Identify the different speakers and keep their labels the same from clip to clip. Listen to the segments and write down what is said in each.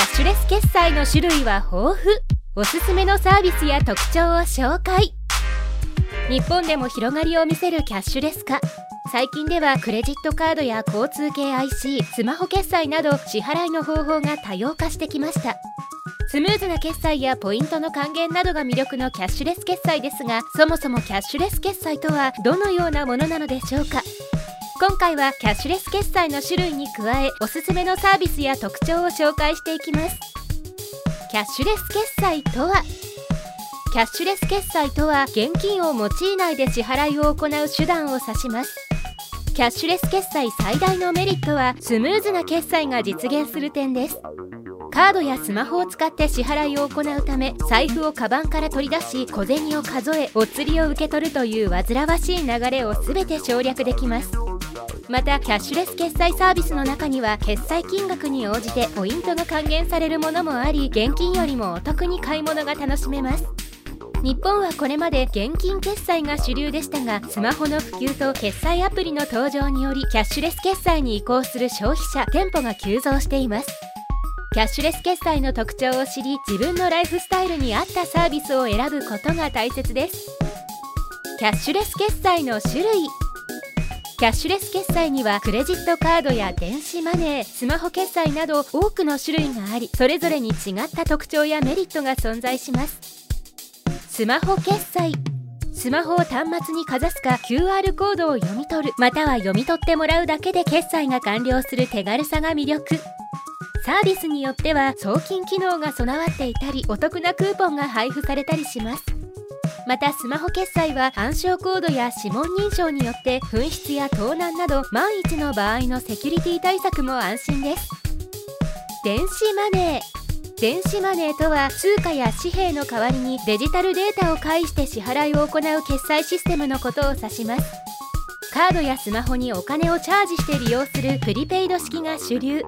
Speaker 1: ャッシュレス決済の種類は豊富。おすすめのサービスや特徴を紹介。日本でも広がりを見せるキャッシュレス化。最近ではクレジットカードや交通系 IC スマホ決済など支払いの方法が多様化してきました。スムーズな決済やポイントの還元などが魅力のキャッシュレス決済ですがそもそもキャッシュレス決済とはどのようなものなのでしょうか？今回はキャッシュレス決済の種類に加えおすすめのサービスや特徴を紹介していきます。キャッシュレス決済とは？キャッシュレス決済とは現金を用いないで支払いを行う手段を指します。キャッシュレス決済最大のメリットはスムーズな決済が実現する点です。カードやスマホを使って支払いを行うため財布をカバンから取り出し小銭を数えお釣りを受け取るという煩わしい流れを全て省略できます。またキャッシュレス決済サービスの中には決済金額に応じてポイントが還元されるものもあり現金よりもお得に買い物が楽しめます。日本はこれまで現金決済が主流でしたがスマホの普及と決済アプリの登場によりキャッシュレス決済に移行する消費者店舗が急増しています。キャッシュレス決済の特徴を知り自分のライフスタイルに合ったサービスを選ぶことが大切です。キャッシュレス決済の種類キャッシュレス決済にはクレジットカードや電子マネースマホ決済など多くの種類がありそれぞれに違った特徴やメリットが存在します。スマホ決済スマホを端末にかざすか QR コードを読み取るまたは読み取ってもらうだけで決済が完了する手軽さが魅力。サービスによっては送金機能が備わっていたりお得なクーポンが配布されたりします。またスマホ決済は暗証コードや指紋認証によって紛失や盗難など万一の場合のセキュリティ対策も安心です。電子マネー。電子マネーとは通貨や紙幣の代わりにデジタルデータを介して支払いを行う決済システムのことを指します。カードやスマホにお金をチャージして利用するプリペイド式が主流。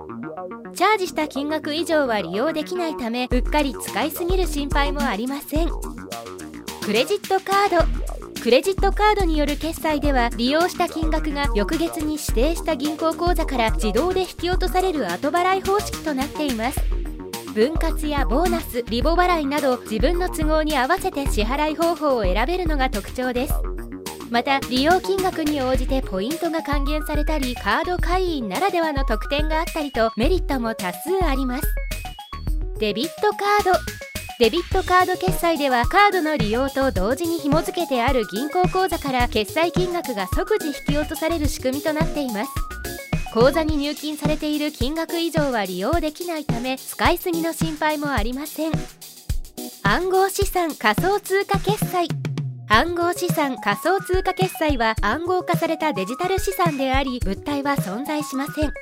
Speaker 1: チャージした金額以上は利用できないためうっかり使いすぎる心配もありません。クレジットカード。クレジットカードによる決済では利用した金額が翌月に指定した銀行口座から自動で引き落とされる後払い方式となっています。分割やボーナスリボ払いなど自分の都合に合わせて支払い方法を選べるのが特徴です。また利用金額に応じてポイントが還元されたりカード会員ならではの特典があったりとメリットも多数あります。デビットカード。デビットカード決済ではカードの利用と同時に紐付けてある銀行口座から決済金額が即時引き落とされる仕組みとなっています。口座に入金されている金額以上は利用できないため使いすぎの心配もありません。暗号資産仮想通貨決済。暗号資産仮想通貨決済は暗号化されたデジタル資産であり物体は存在しません。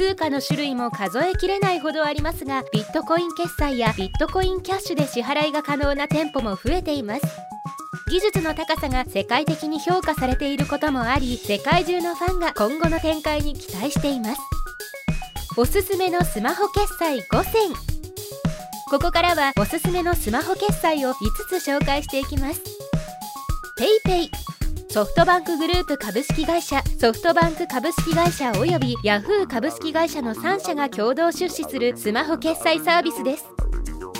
Speaker 1: 通貨の種類も数えきれないほどありますがビットコイン決済やビットコインキャッシュで支払いが可能な店舗も増えています。技術の高さが世界的に評価されていることもあり世界中のファンが今後の展開に期待しています。おすすめのスマホ決済5選。ここからはおすすめのスマホ決済を5つ紹介していきます。PayPay ソフトバンクグループ株式会社ソフトバンク株式会社およびヤフー株式会社の3社が共同出資するスマホ決済サービスです。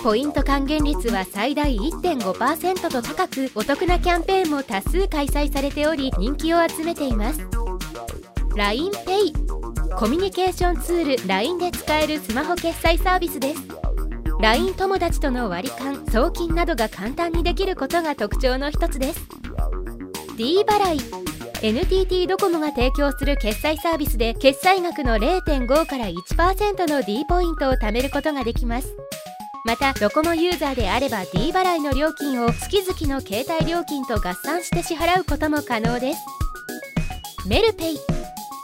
Speaker 1: ポイント還元率は最大1.5%と高くお得なキャンペーンも多数開催されており人気を集めています。LINEPay コミュニケーションツール LINE で使えるスマホ決済サービスです。LINE 友達との割り勘送金などが簡単にできることが特徴の一つです。D 払い NTT ドコモが提供する決済サービスで決済額の0.5から1%の D ポイントを貯めることができます。またドコモユーザーであれば D 払いの料金を月々の携帯料金と合算して支払うことも可能です。メルペイ。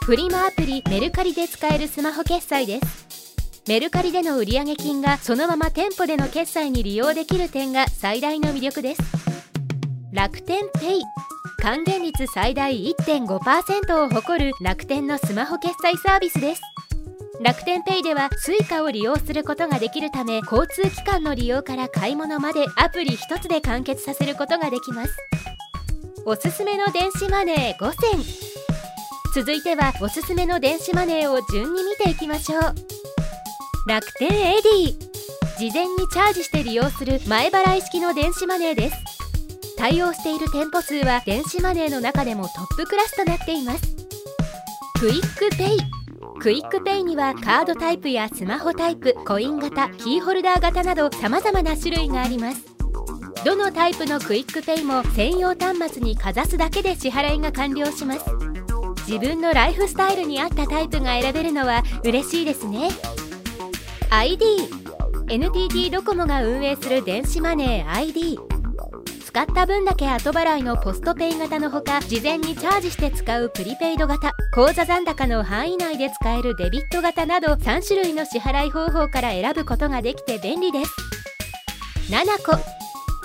Speaker 1: フリマアプリメルカリで使えるスマホ決済です。メルカリでの売上金がそのまま店舗での決済に利用できる点が最大の魅力です。楽天ペイ。還元率最大1.5%を誇る楽天のスマホ決済サービスです。楽天ペイでは Suica を利用することができるため交通機関の利用から買い物までアプリ1つで完結させることができます。おすすめの電子マネー5選続いてはおすすめの電子マネーを順に見ていきましょう。楽天 Edy。事前にチャージして利用する前払い式の電子マネーです。対応している店舗数は電子マネーの中でもトップクラスとなっています。 QUICPay。QUICPay にはカードタイプやスマホタイプコイン型キーホルダー型など様々な種類があります。どのタイプの QUICPay も専用端末にかざすだけで支払いが完了します。自分のライフスタイルに合ったタイプが選べるのは嬉しいですね。 iD NTT ドコモが運営する電子マネー ID 使った分だけ後払いのポストペイ型のほか事前にチャージして使うプリペイド型口座残高の範囲内で使えるデビット型など3種類の支払い方法から選ぶことができて便利です。7個。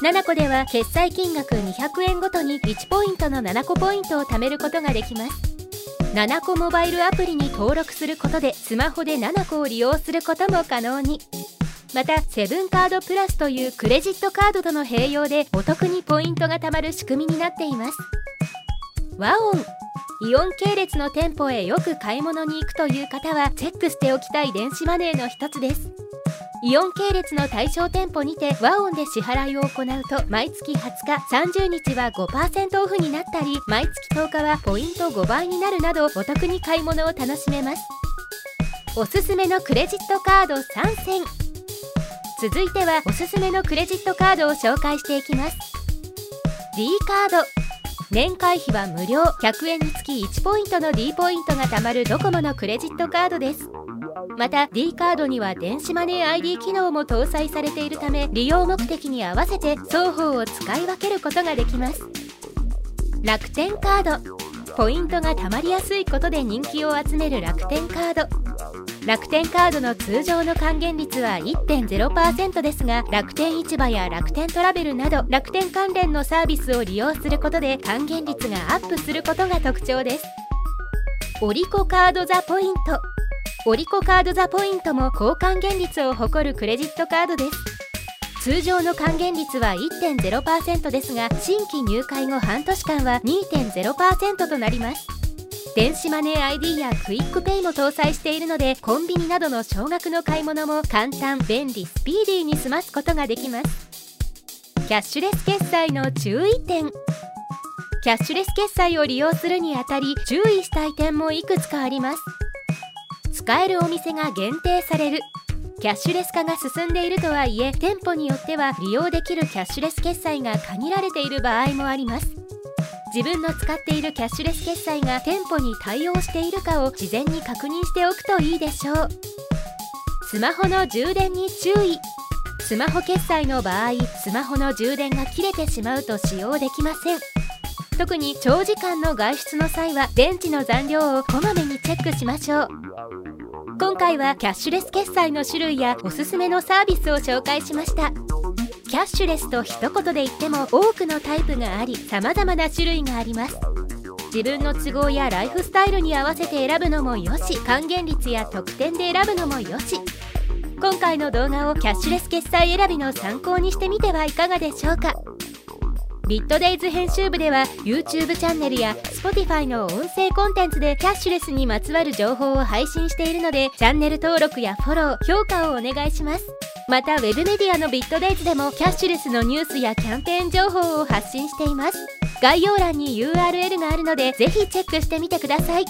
Speaker 1: 7個では決済金額200円ごとに1ポイントの7個ポイントを貯めることができます。7個モバイルアプリに登録することでスマホで7個を利用することも可能に。またセブンカードプラスというクレジットカードとの併用でお得にポイントが貯まる仕組みになっています。ワオンイオン系列の店舗へよく買い物に行くという方はチェックしておきたい電子マネーの一つです。イオン系列の対象店舗にて和音で支払いを行うと毎月20日30日は5%オフになったり毎月10日はポイント5倍になるなどお得に買い物を楽しめます。おすすめのクレジットカード3選。続いてはおすすめのクレジットカードを紹介していきます。D カード。年会費は無料。100円につき1ポイントの D ポイントが貯まるドコモのクレジットカードです。また D カードには電子マネー ID 機能も搭載されているため利用目的に合わせて双方を使い分けることができます。楽天カード。ポイントが貯まりやすいことで人気を集める楽天カード。楽天カードの通常の還元率は1.0%ですが楽天市場や楽天トラベルなど楽天関連のサービスを利用することで還元率がアップすることが特徴です。Orico Card THE POINT。Orico Card THE POINT も高還元率を誇るクレジットカードです。通常の還元率は1.0%ですが新規入会後半年間は2.0%となります。電子マネー ID やクイックペイも搭載しているのでコンビニなどの少額の買い物も簡単便利スピーディーに済ますことができます。キャッシュレス決済の注意点。キャッシュレス決済を利用するにあたり注意したい点もいくつかあります。使えるお店が限定される。キャッシュレス化が進んでいるとはいえ店舗によっては利用できるキャッシュレス決済が限られている場合もあります。自分の使っているキャッシュレス決済が店舗に対応しているかを事前に確認しておくといいでしょう。スマホの充電に注意。スマホ決済の場合スマホの充電が切れてしまうと使用できません。特に長時間の外出の際は電池の残量をこまめにチェックしましょう。今回はキャッシュレス決済の種類やおすすめのサービスを紹介しました。キャッシュレスと一言で言っても多くのタイプがあり様々な種類があります。自分の都合やライフスタイルに合わせて選ぶのもよし還元率や特典で選ぶのもよし。今回の動画をキャッシュレス決済選びの参考にしてみてはいかがでしょうか。ビットデイズ編集部では YouTube チャンネルや Spotify の音声コンテンツでキャッシュレスにまつわる情報を配信しているのでチャンネル登録やフォロー評価をお願いします。またウェブメディアのビットデイズでもキャッシュレスのニュースやキャンペーン情報を発信しています。概要欄に URL があるのでぜひチェックしてみてください。